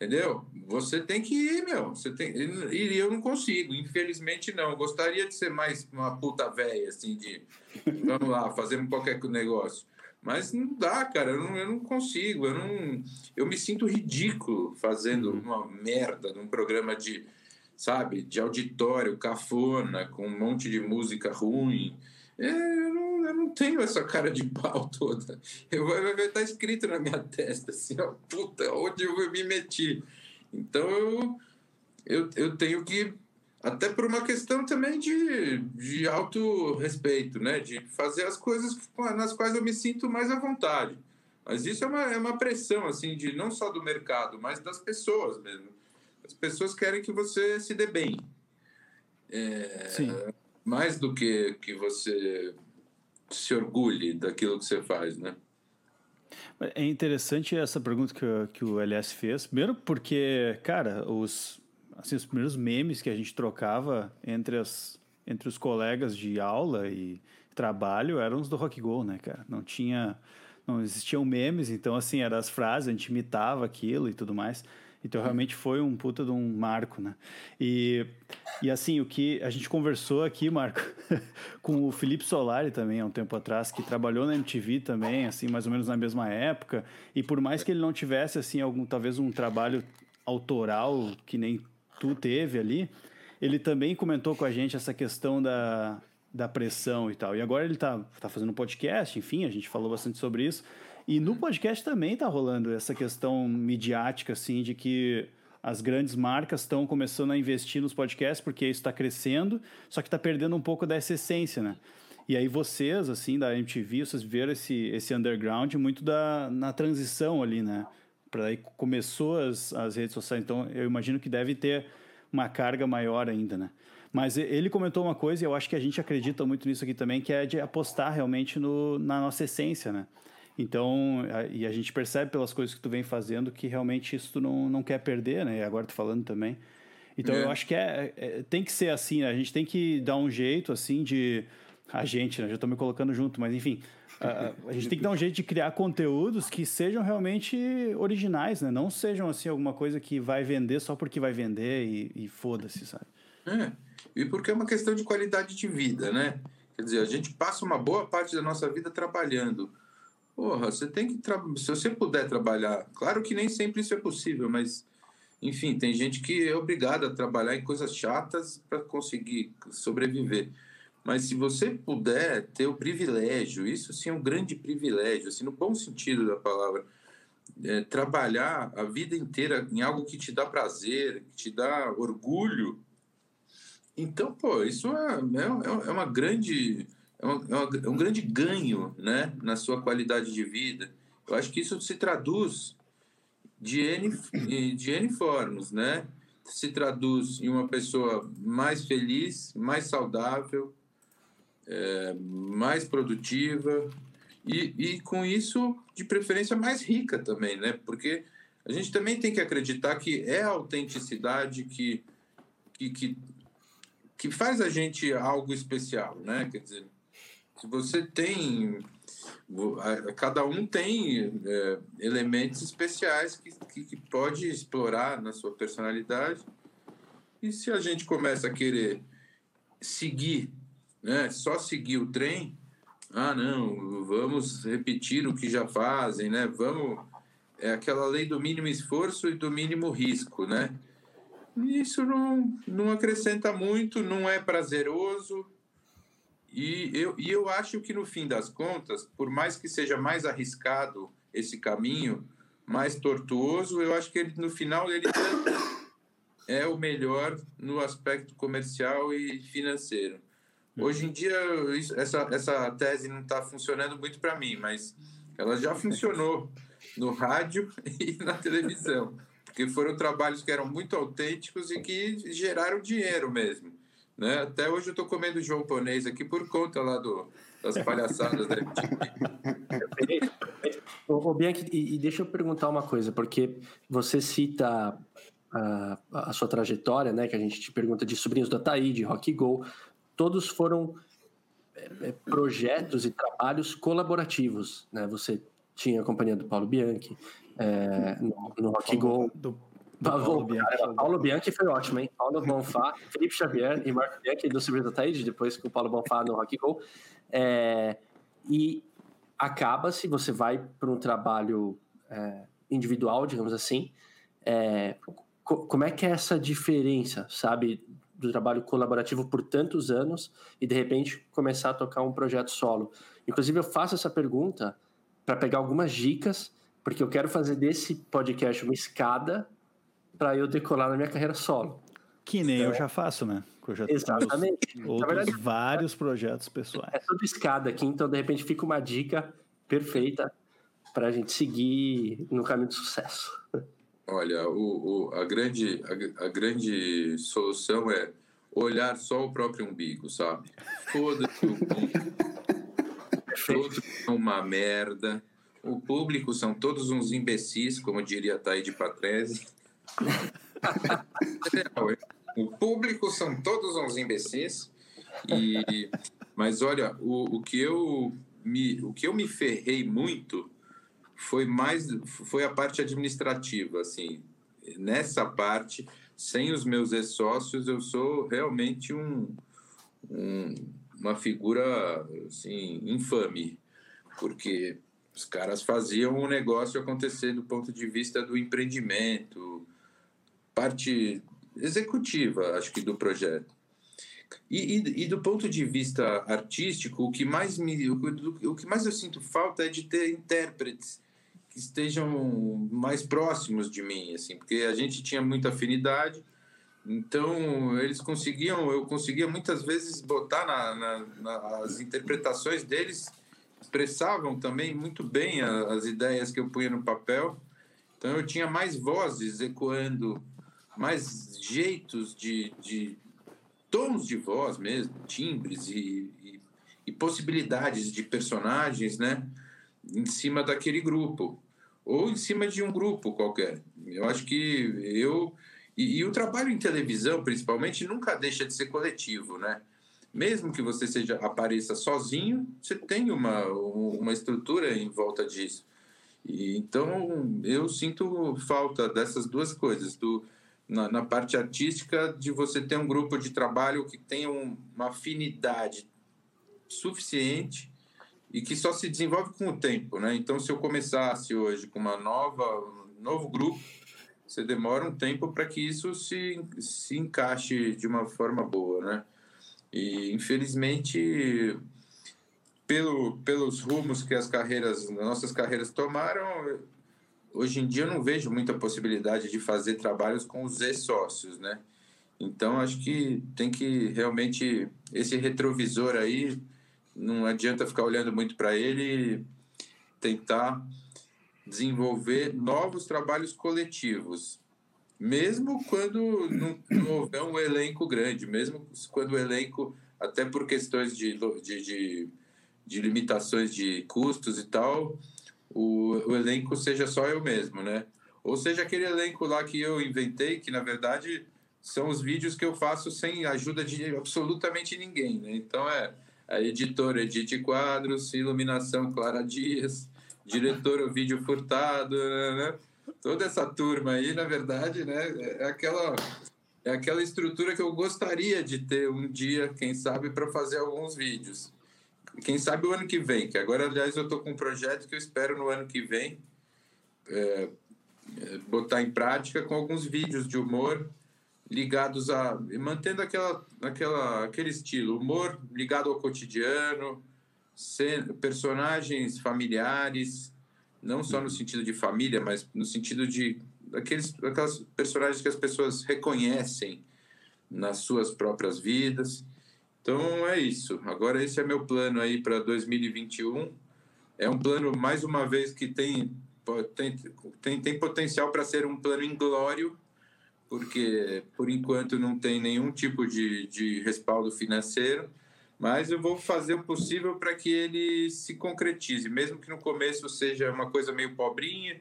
Entendeu? Você tem que ir, meu. Você tem... E eu não consigo, infelizmente não. Gostaria de ser mais uma puta velha, assim, de vamos lá, fazemos qualquer negócio. Mas não dá, cara, eu não, eu não consigo. Eu, não, eu me sinto ridículo fazendo uhum. uma merda num programa de, sabe, de auditório, cafona, com um monte de música ruim. É, eu, não, eu não tenho essa cara de pau toda. Eu, vai estar tá escrito na minha testa assim, ó, puta, onde eu me meti. Então eu, eu, eu tenho que, até por uma questão também de, de auto-respeito, né? De fazer as coisas nas quais eu me sinto mais à vontade. Mas isso é uma, é uma pressão, assim, de não só do mercado, mas das pessoas mesmo. As pessoas querem que você se dê bem. É, mais do que que você se orgulhe daquilo que você faz, né? É interessante essa pergunta que, que o LS fez. Primeiro porque, cara, os, assim, os primeiros memes que a gente trocava entre, as, entre os colegas de aula e trabalho eram os do Rock Go, né, cara? Não tinha... Não existiam memes, então, assim, eram as frases, a gente imitava aquilo e tudo mais. Então realmente foi um puta de um marco, né? E, e assim, o que a gente conversou aqui, Marco, com o Felipe Solari também há um tempo atrás, que trabalhou na MTV também, assim, mais ou menos na mesma época, e por mais que ele não tivesse, assim, algum, talvez um trabalho autoral que nem tu teve ali, ele também comentou com a gente essa questão da, da pressão e tal. E agora ele tá, tá fazendo um podcast, enfim, a gente falou bastante sobre isso. E no podcast também tá rolando essa questão midiática, assim, de que as grandes marcas estão começando a investir nos podcasts porque isso está crescendo, só que está perdendo um pouco dessa essência, né? E aí vocês, assim, da MTV, vocês viram esse, esse underground muito da, na transição ali, né? Para aí começou as, as redes sociais, então eu imagino que deve ter uma carga maior ainda, né? Mas ele comentou uma coisa e eu acho que a gente acredita muito nisso aqui também, que é de apostar realmente no, na nossa essência, né? Então, a, e a gente percebe pelas coisas que tu vem fazendo que realmente isso tu não, não quer perder, né? E agora tu falando também. Então, é. eu acho que é, é, tem que ser assim, né? A gente tem que dar um jeito, assim, de... A gente, né? Já estou me colocando junto, mas enfim... A, a, gente tem que dar um jeito de criar conteúdos que sejam realmente originais, né? Não sejam, assim, alguma coisa que vai vender só porque vai vender e, e foda-se, sabe? É, e porque é uma questão de qualidade de vida, né? Quer dizer, a gente passa uma boa parte da nossa vida trabalhando porra, você tem que. Se você puder trabalhar, claro que nem sempre isso é possível, mas enfim, tem gente que é obrigada a trabalhar em coisas chatas para conseguir sobreviver. Mas se você puder ter o privilégio, isso sim é um grande privilégio, assim, no bom sentido da palavra, é, trabalhar a vida inteira em algo que te dá prazer, que te dá orgulho. Então, pô, isso é, é, é uma grande é, é, uma, é um grande ganho, né, na sua qualidade de vida. Eu acho que isso se traduz de N, de N formas, né? Se traduz em uma pessoa mais feliz, mais saudável, é, mais produtiva e, e com isso, de preferência, mais rica também, né? Porque a gente também tem que acreditar que é a autenticidade que, que, que, que faz a gente algo especial, né? Quer dizer, se você tem cada um tem é, elementos especiais que, que, que, pode explorar na sua personalidade. E se a gente começa a querer seguir, né, só seguir o trem, ah, não, vamos repetir o que já fazem, né? Vamos é aquela lei do mínimo esforço e do mínimo risco, né? Isso não, não acrescenta muito, não é prazeroso, e eu, e eu acho que, no fim das contas, por mais que seja mais arriscado esse caminho, mais tortuoso, eu acho que ele, no final ele é o melhor no aspecto comercial e financeiro. Hoje em dia, isso, essa, essa tese não está funcionando muito para mim, mas ela já funcionou no rádio e na televisão, porque foram trabalhos que eram muito autênticos e que geraram dinheiro mesmo. Né? Até hoje eu estou comendo japonês aqui por conta lá do, das palhaçadas da MTV. Ô, Bianchi, e, e, deixa eu perguntar uma coisa, porque você cita a, a, sua trajetória, né? Que a gente te pergunta de Sobrinhos da Taí, de Rock Go. Todos foram é, é, projetos e trabalhos colaborativos, né? Você tinha a companhia do Paulo Bianchi é, no, no Rock Go. Do Paulo, Bianchi. Paulo Bianchi foi ótimo, hein? Paulo Bonfá, Felipe Xavier e Marco Bianchi do Silvio da Taíde, depois com o Paulo Bonfá no Rock Go. É, e acaba-se, você vai para um trabalho é, individual, digamos assim. É, co como é que é essa diferença, sabe, do trabalho colaborativo por tantos anos e de repente começar a tocar um projeto solo? Inclusive, eu faço essa pergunta para pegar algumas dicas, porque eu quero fazer desse podcast uma escada para eu decolar na minha carreira solo. Que nem então, eu já faço, né? Eu já exatamente. Outros verdade, vários projetos pessoais. É tudo escada aqui, então de repente fica uma dica perfeita para a gente seguir no caminho de sucesso. Olha, o, o a, grande, a, a, grande solução é olhar só o próprio umbigo, sabe? Foda-se o umbigo. Todos são uma merda. O público são todos uns imbecis, como diria Taíde Patrese. o público são todos uns imbecis. E, mas olha, o, o, que eu me, o que eu me ferrei muito foi mais foi a parte administrativa, assim. Nessa parte, sem os meus ex-sócios, eu sou realmente um, um, uma figura assim, infame, porque os caras faziam o negócio acontecer do ponto de vista do empreendimento, parte executiva, acho que, do projeto. E, e, e, do ponto de vista artístico, o que mais me, o, o, que mais eu sinto falta é de ter intérpretes que estejam mais próximos de mim, assim, porque a gente tinha muita afinidade. Então eles conseguiam, eu conseguia muitas vezes botar na, na, nas interpretações deles expressavam também muito bem as ideias que eu punha no papel. Então eu tinha mais vozes ecoando mais jeitos de, de tons de voz mesmo, timbres e, e, e, possibilidades de personagens, né? Em cima daquele grupo ou em cima de um grupo qualquer. Eu acho que eu e, e, o trabalho em televisão, principalmente, nunca deixa de ser coletivo, né? Mesmo que você seja apareça sozinho, você tem uma, uma estrutura em volta disso. E, então, eu sinto falta dessas duas coisas, do na, na, parte artística de você ter um grupo de trabalho que tenha um, uma afinidade suficiente e que só se desenvolve com o tempo, né? Então, se eu começasse hoje com uma nova, um novo grupo, você demora um tempo para que isso se, se encaixe de uma forma boa, né? E, infelizmente, pelo, pelos rumos que as carreiras, nossas carreiras tomaram, hoje em dia eu não vejo muita possibilidade de fazer trabalhos com os ex-sócios, né? Então, acho que tem que realmente, esse retrovisor aí, não adianta ficar olhando muito para ele tentar desenvolver novos trabalhos coletivos, mesmo quando não, não houver um elenco grande, mesmo quando o elenco, até por questões de, de, de, de limitações de custos e tal, o, o elenco seja só eu mesmo, né? Ou seja, aquele elenco lá que eu inventei, que na verdade são os vídeos que eu faço sem ajuda de absolutamente ninguém, né? Então é a editora Edite Quadros, iluminação Clara Dias, diretor o Vídeo Furtado, né? Toda essa turma aí, na verdade, né? É aquela, é aquela estrutura que eu gostaria de ter um dia, quem sabe, para fazer alguns vídeos. Quem sabe o ano que vem, que agora, aliás, eu estou com um projeto que eu espero no ano que vem é, é botar em prática com alguns vídeos de humor ligados a mantendo aquela, aquela aquele estilo humor ligado ao cotidiano personagens familiares não só no sentido de família mas no sentido de aqueles aquelas personagens que as pessoas reconhecem nas suas próprias vidas. Então é isso. Agora esse é meu plano aí para 2021 é um plano mais uma vez que tem tem, tem, tem potencial para ser um plano inglório porque por enquanto não tem nenhum tipo de, de respaldo financeiro, mas eu vou fazer o possível para que ele se concretize, mesmo que no começo seja uma coisa meio pobrinha,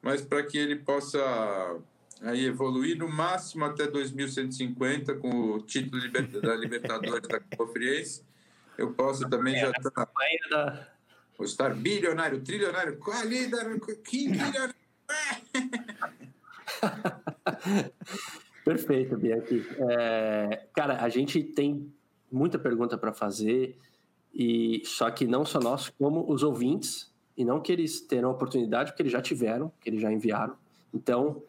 mas para que ele possa aí evoluir no máximo até 2150 com o título da Libertadores da Friense. Eu posso também já estar tá, estar bilionário, trilionário, qual líder, que bilionário. Perfeito, Bianchi. É, cara, a gente tem muita pergunta para fazer, e só que não só nós, como os ouvintes, e não que eles terão oportunidade, porque eles já tiveram, que eles já enviaram. Então,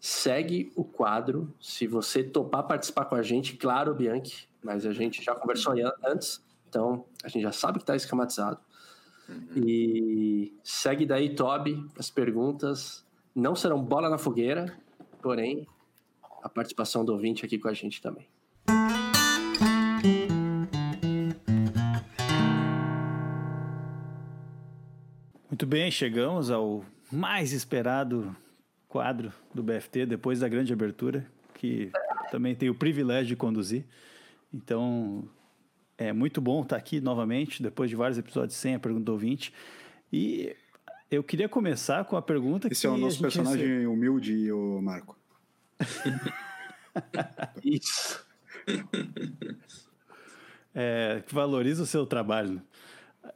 segue o quadro. Se você topar participar com a gente, claro, Bianchi, mas a gente já conversou antes, então a gente já sabe que está esquematizado. Uhum. E segue daí, Toby, as perguntas não serão bola na fogueira, porém, a participação do ouvinte aqui com a gente também. Muito bem, chegamos ao mais esperado quadro do BFT depois da grande abertura, que também tenho o privilégio de conduzir. Então, é muito bom estar aqui novamente, depois de vários episódios sem a pergunta do ouvinte. E eu queria começar com a pergunta Esse que. Esse é o nosso personagem recebe... humilde, o Marco. Isso. É, que valoriza o seu trabalho.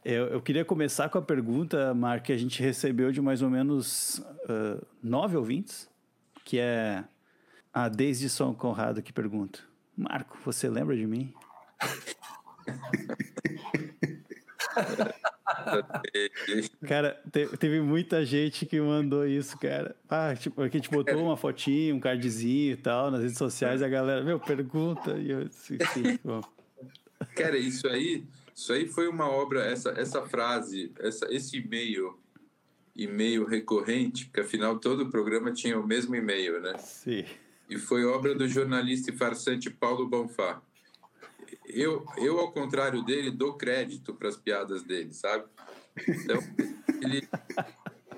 Eu, eu, queria começar com a pergunta, Marco, que a gente recebeu de mais ou menos uh, nove ouvintes, que é a Desde São Conrado que pergunta: Marco, você lembra de mim? cara, teve muita gente que mandou isso, cara. Ah, tipo, a gente botou uma fotinha, um cardzinho e tal nas redes sociais, e a galera, meu, pergunta. E eu sim, bom. Cara, isso aí, isso aí foi uma obra, essa, essa frase, essa, esse e-mail, e-mail recorrente, porque afinal todo o programa tinha o mesmo e-mail, né? Sim. E foi obra do jornalista e farsante Paulo Bonfá eu, eu, ao contrário dele, dou crédito para as piadas dele, sabe? Então, ele,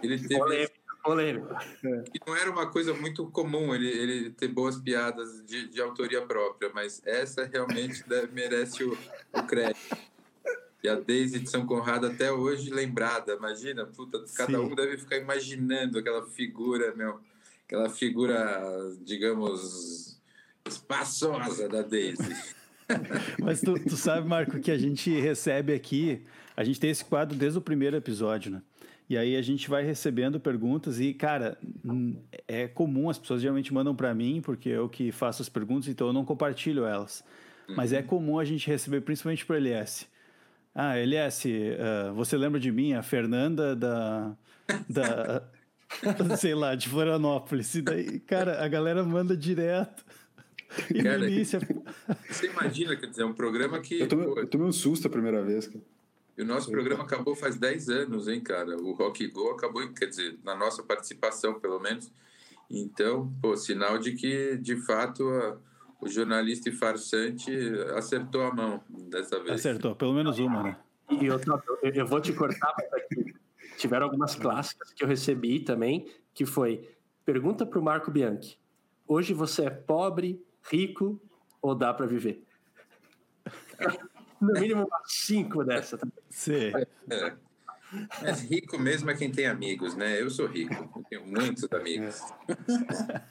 ele teve. Polêmico, polêmico. E não era uma coisa muito comum ele, ele ter boas piadas de, de autoria própria, mas essa realmente merece o, o crédito. E a Daisy de São Conrado até hoje lembrada, imagina, puta, cada Sim. um deve ficar imaginando aquela figura, meu, aquela figura, digamos, espaçosa da Daisy. Mas tu, tu, sabe, Marco, que a gente recebe aqui, a gente tem esse quadro desde o primeiro episódio, né? E aí a gente vai recebendo perguntas e, cara, é comum, as pessoas geralmente mandam para mim, porque eu que faço as perguntas, então eu não compartilho elas. Mas é uhum. comum a gente receber, principalmente para o LS. Ah, LS, uh, você lembra de mim, a Fernanda da. da sei lá, de Florianópolis. E daí, cara, a galera manda direto. E Cara. Você imagina, quer dizer, é um programa que. Eu tomei, pô, eu tomei um susto a primeira vez. cara. E o nosso programa acabou faz 10 anos, hein, cara? O Rock Go acabou, quer dizer, na nossa participação, pelo menos. Então, pô, sinal de que, de fato, a- o jornalista e farsante acertou a mão dessa vez. Acertou, pelo menos uma, né? E outra, eu, eu vou te cortar, mas aqui tiveram algumas clássicas que eu recebi também, que foi pergunta para o Marco Bianchi. Hoje você é pobre, rico ou dá para viver? No mínimo umas cinco dessa. tá? Sim. É. Mas rico mesmo é quem tem amigos, né? Eu sou rico, eu tenho muitos amigos.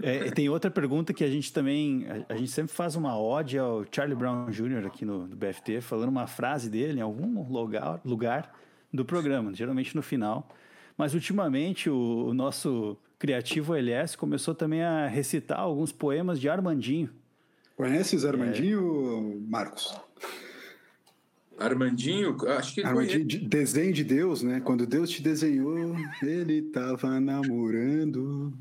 É, tem outra pergunta que a gente também. A, a gente sempre faz uma ode ao Charlie Brown Jr. aqui no, no BFT, falando uma frase dele em algum lugar, lugar do programa, geralmente no final. Mas ultimamente o, o nosso criativo LS começou também a recitar alguns poemas de Armandinho. Conhece o Zé Armandinho, Marcos? Armandinho, acho que Armandinho, de- desenho de Deus, né? Quando Deus te desenhou, ele tava namorando.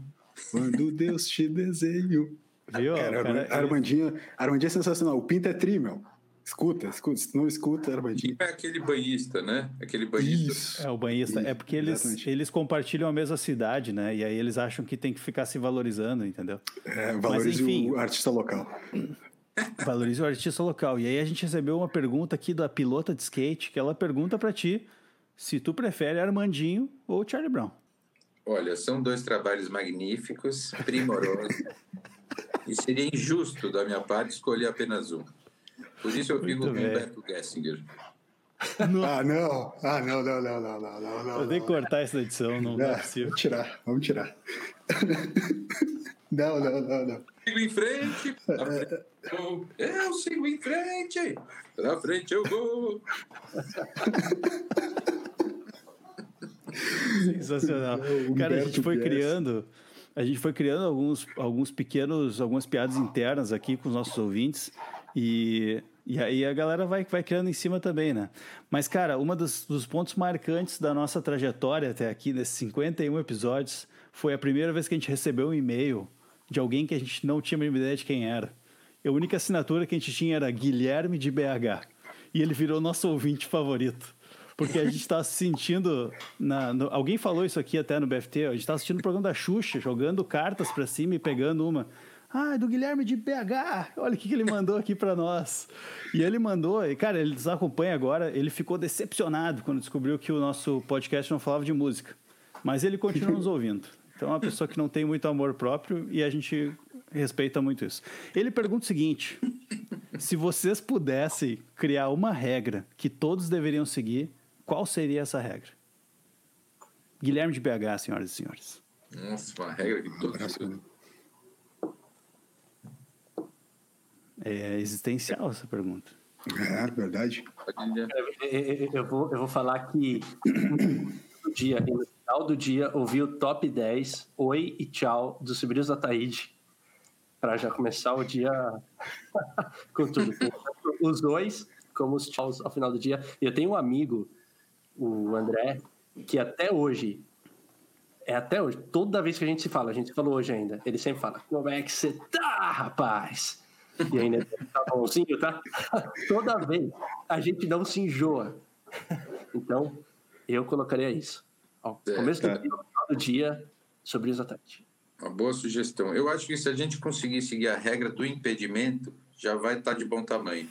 Quando Deus te desenhou. Viu? Cara, cara- Arma- Armandinho, Armandinho é sensacional. O Pinto é tri, meu. Escuta, escuta. Se não escuta, Armandinho. é aquele banhista, né? Aquele banhista. É, o banhista. Isso, é porque eles, exatamente. eles compartilham a mesma cidade, né? E aí eles acham que tem que ficar se valorizando, entendeu? É, valorize enfim. o artista local. Valorize o artista local. E aí a gente recebeu uma pergunta aqui da pilota de skate, que ela pergunta pra ti se tu prefere Armandinho ou Charlie Brown. Olha, são dois trabalhos magníficos, primorosos. e seria injusto da minha parte escolher apenas um. Por isso eu fico com Muito bem. Humberto Gessinger. Ah, não. Ah, não, não, não, não, não, não, não. Eu tenho que cortar essa edição, não é Ah, possível. vamos tirar, vamos tirar. não, não, não, não. Sigo em frente, pra frente eu vou. Eu sigo em frente, pra frente eu vou. Sensacional. O Cara, a gente foi criando, a gente foi criando alguns, alguns pequenos, algumas piadas internas aqui com os nossos ouvintes e, e aí a galera vai, vai criando em cima também, né? Mas, cara, um dos, dos pontos marcantes da nossa trajetória até aqui, nesses 51 episódios, foi a primeira vez que a gente recebeu um e-mail de alguém que a gente não tinha a ideia de quem era. E a única assinatura que a gente tinha era Guilherme de BH. E ele virou nosso ouvinte favorito. Porque a gente está se sentindo. Na, no- alguém falou isso aqui até no BFT. A gente está assistindo o programa da Xuxa, jogando cartas para cima e pegando uma. Ah, é do Guilherme de BH. Olha o que, que ele mandou aqui para nós. E ele mandou, e cara, ele nos acompanha agora. Ele ficou decepcionado quando descobriu que o nosso podcast não falava de música. Mas ele continua nos ouvindo. Então é uma pessoa que não tem muito amor próprio e a gente respeita muito isso. Ele pergunta o seguinte: se vocês pudessem criar uma regra que todos deveriam seguir, qual seria essa regra? Guilherme de BH, senhoras e senhores. Nossa, uma regra que todos. É existencial essa pergunta. É, verdade. Eu, vou, eu vou falar que no dia, no final do dia, ouvi o top 10 Oi e Tchau dos Sobrinhos da Taíde para já começar o dia com tudo. Os dois, como os tchauz ao final do dia. Eu tenho um amigo, o André, que até hoje, é até hoje, toda vez que a gente se fala, a gente falou hoje ainda, ele sempre fala: Como é que você tá, rapaz? E ainda tá bonzinho, tá? Toda vez a gente não se enjoa. Então, eu colocaria isso. Ao É, começo do tá. dia, do dia, sobre os ataques. Uma boa sugestão. Eu acho que se a gente conseguir seguir a regra do impedimento, já vai estar de bom tamanho.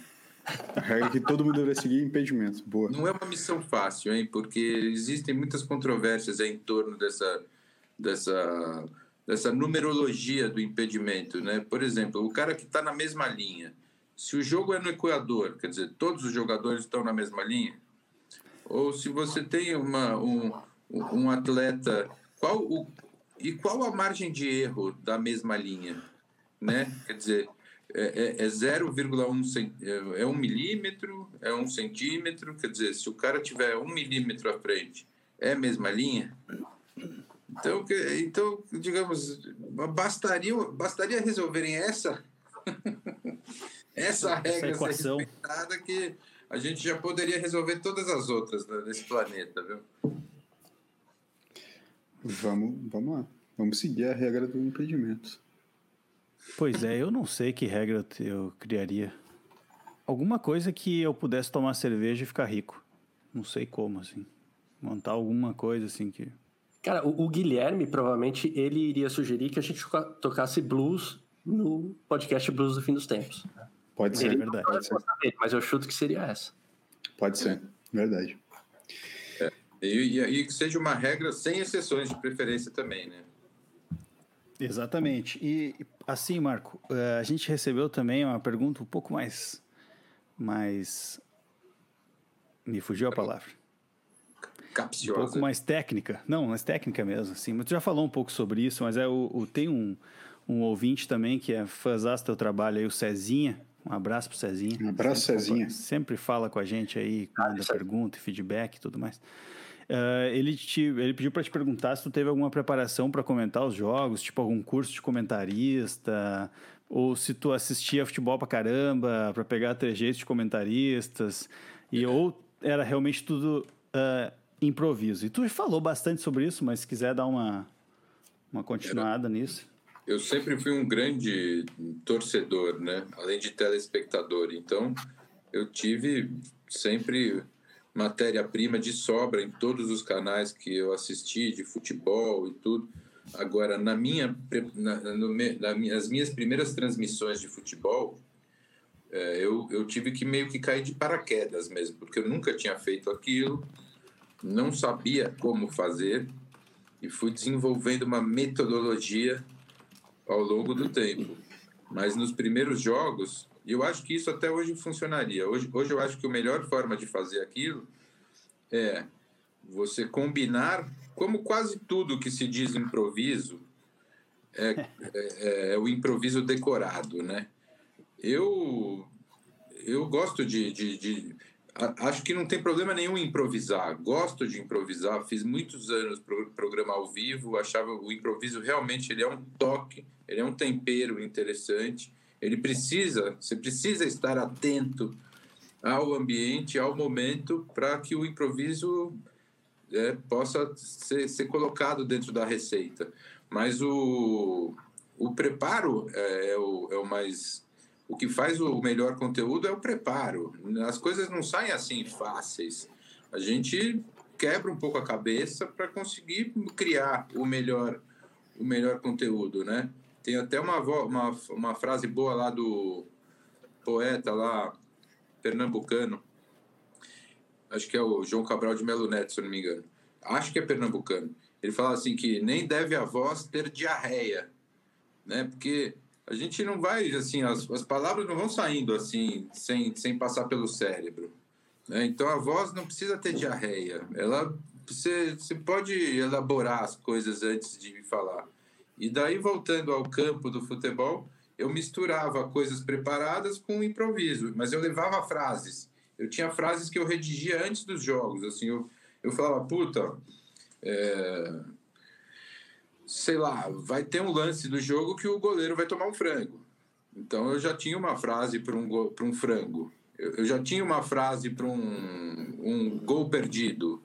A regra que todo mundo deveria seguir é impedimento. Boa. Não é uma missão fácil, hein? Porque existem muitas controvérsias em torno dessa, dessa, dessa numerologia do impedimento, né? Por exemplo, o cara que está na mesma linha. Se o jogo é no Equador, quer dizer, todos os jogadores estão na mesma linha? Ou se você tem uma, um, um atleta, qual o, e qual a margem de erro da mesma linha? Né? Quer dizer, é, é, é 0,1 cen- é, é um milímetro, é um centímetro, quer dizer, se o cara tiver um milímetro à frente, é a mesma linha? Então, que- então digamos, bastaria, bastaria resolverem essa essa regra ser equação. respeitada que a gente já poderia resolver todas as outras né, nesse planeta, viu? Vamos, vamos lá. Vamos seguir a regra do impedimento. Pois é, eu não sei que regra eu criaria. Alguma coisa que eu pudesse tomar cerveja e ficar rico. Não sei como, assim. Montar alguma coisa assim que. Cara, o, o Guilherme provavelmente ele iria sugerir que a gente tocasse blues no podcast Blues do Fim dos Tempos. Pode ser, é verdade. Pode ser. mas eu chuto que seria essa. Pode ser, verdade. É, e, e, e que seja uma regra sem exceções de preferência também, né? Exatamente. E assim, Marco, eh, a gente recebeu também uma pergunta um pouco mais. mais. Me fugiu a palavra. Capciosa. Um pouco mais técnica. Não, mais técnica mesmo, assim. Mas tu já falou um pouco sobre isso, mas é o, o tem um, um ouvinte também que é fãzão do teu trabalho aí, o Cezinha. Um abraço pro Cezinha. Um abraço, sempre, Cezinha. Sempre fala com a gente aí, manda ah, pergunta, feedback e tudo mais. Uh, ele, te, ele pediu para te perguntar se tu teve alguma preparação para comentar os jogos, tipo algum curso de comentarista, ou se tu assistia futebol pra caramba, para pegar trejeitos de comentaristas, e ou era realmente tudo uh, improviso. E tu falou bastante sobre isso, mas se quiser dar uma, uma continuada era, nisso. Eu sempre fui um grande torcedor, né? Além de telespectador. Então, eu tive sempre matéria-prima de sobra em todos os canais que eu assisti de futebol e tudo. Agora, na minha, na, no, na, nas minhas primeiras transmissões de futebol, é, eu, eu tive que meio que cair de paraquedas mesmo, porque eu nunca tinha feito aquilo, não sabia como fazer e fui desenvolvendo uma metodologia ao longo do tempo. Mas nos primeiros jogos, eu acho que isso até hoje funcionaria. Hoje, hoje eu acho que a melhor forma de fazer aquilo é você combinar, como quase tudo que se diz improviso, é, é, é o improviso decorado, né? Eu, eu gosto de, de, de acho que não tem problema nenhum improvisar. Gosto de improvisar. Fiz muitos anos pro, programa ao vivo. Achava o improviso realmente ele é um toque, ele é um tempero interessante. Ele precisa, você precisa estar atento ao ambiente, ao momento, para que o improviso é, possa ser, ser, colocado dentro da receita. Mas o, o preparo é, é, o, é o mais. O que faz o melhor conteúdo é o preparo. As coisas não saem assim fáceis. A gente quebra um pouco a cabeça para conseguir criar o melhor, o melhor conteúdo, né? Tem até uma, uma, uma frase boa lá do poeta lá, pernambucano. Acho que é o João Cabral de Melo Neto, se não me engano. Acho que é pernambucano. Ele fala assim que nem deve a voz ter diarreia, né? Porque a gente não vai, assim, as, as palavras não vão saindo assim, sem, sem passar pelo cérebro. Né? Então a voz não precisa ter diarreia. Ela, você, você pode elaborar as coisas antes de falar. E daí, voltando ao campo do futebol, eu misturava coisas preparadas com improviso, mas eu levava frases. Eu tinha frases que eu redigia antes dos jogos. Assim, eu, eu falava, puta, é... sei lá, vai ter um lance do jogo que o goleiro vai tomar um frango. Então eu já tinha uma frase para um, um frango. Eu, eu já tinha uma frase para um, um gol perdido.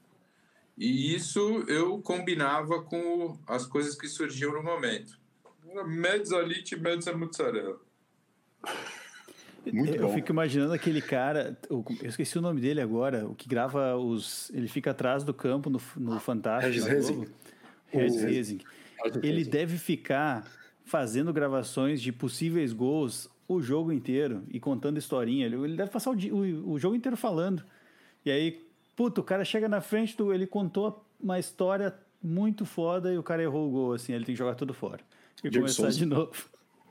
E isso eu combinava com as coisas que surgiam no momento. Mezzalite, mezza mozzarella. Muito eu bom. fico imaginando aquele cara, eu esqueci o nome dele agora, o que grava os. Ele fica atrás do campo no, no Fantástico. Regis Rezing. Regis Rezing. Ele deve ficar fazendo gravações de possíveis gols o jogo inteiro e contando historinha. Ele deve passar o, o, o jogo inteiro falando. E aí, Puta, o cara chega na frente do. Ele contou uma história muito foda e o cara errou o gol, assim, ele tem que jogar tudo fora. E Diego começar Souza. de novo.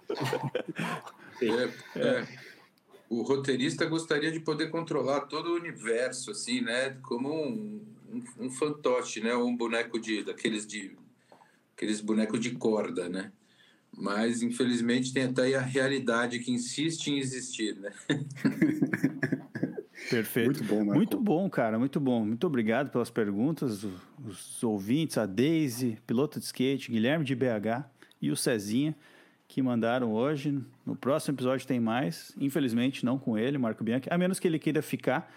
É, é, o roteirista gostaria de poder controlar todo o universo, assim, né? Como um, um, um fantoche, né? Um boneco de daqueles de aqueles bonecos de corda, né? Mas infelizmente tem até a realidade que insiste em existir, né? Perfeito. Muito bom, Marco. Muito bom, cara, muito bom. Muito obrigado pelas perguntas, os ouvintes, a Daisy, piloto de skate, Guilherme de BH e o Cezinha. que mandaram hoje. No próximo episódio tem mais. Infelizmente, não com ele, Marco Bianchi, a menos que ele queira ficar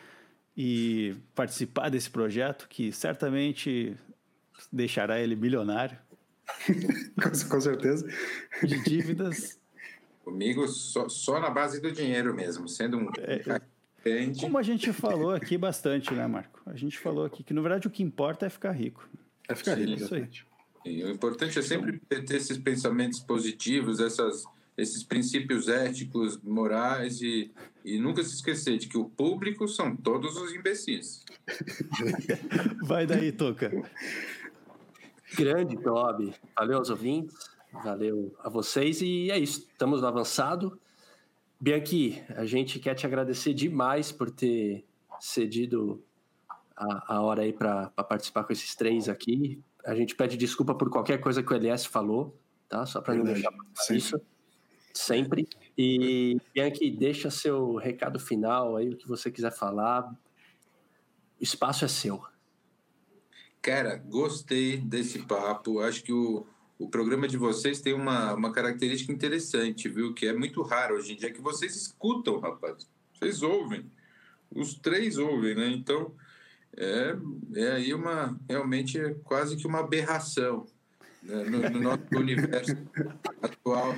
e participar desse projeto, que certamente deixará ele bilionário. com, com certeza. De dívidas. Comigo, só, só na base do dinheiro mesmo, sendo um. É, como a gente falou aqui bastante, né, Marco? A gente falou aqui que, na verdade, o que importa é ficar rico. É ficar Sim, rico, isso aí. E o importante é sempre ter esses pensamentos positivos, essas, esses princípios éticos, morais e, e nunca se esquecer de que o público são todos os imbecis. Vai daí, Toca. Grande, Toby. Valeu aos ouvintes, valeu a vocês e é isso. Estamos no avançado. Bianchi, a gente quer te agradecer demais por ter cedido a, a hora aí para participar com esses três aqui. A gente pede desculpa por qualquer coisa que o LS falou, tá? Só para não deixar isso. Sempre. E, Bianchi, deixa seu recado final aí, o que você quiser falar. O espaço é seu. Cara, gostei desse papo. Acho que o, o programa de vocês tem uma, uma característica interessante, viu? Que é muito raro hoje em dia, que vocês escutam, rapaz. Vocês ouvem. Os três ouvem, né? Então, é, é aí uma, realmente, é quase que uma aberração né? no, no nosso universo atual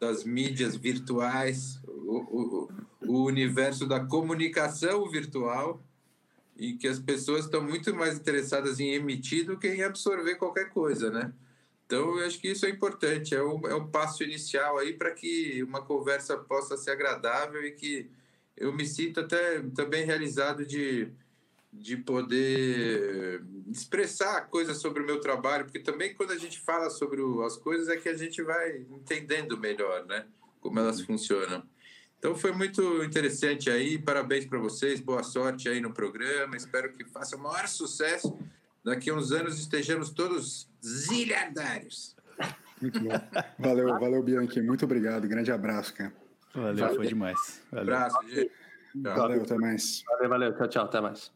das mídias virtuais, o, o, o universo da comunicação virtual e que as pessoas estão muito mais interessadas em emitir do que em absorver qualquer coisa, né? Então, eu acho que isso é importante, é um, é um passo inicial aí para que uma conversa possa ser agradável e que eu me sinta até também realizado de, de poder expressar coisas sobre o meu trabalho, porque também quando a gente fala sobre o, as coisas é que a gente vai entendendo melhor, né? Como elas uhum. funcionam. Então foi muito interessante aí, parabéns para vocês, boa sorte aí no programa, espero que faça o maior sucesso. Daqui a uns anos estejamos todos zilhardários. Muito bom. Valeu, valeu, Bianchi. Muito obrigado. Grande abraço, cara. Valeu, valeu. foi demais. Valeu. Abraço, gente. Valeu, até mais. Valeu, valeu. Tchau, tchau. Até mais.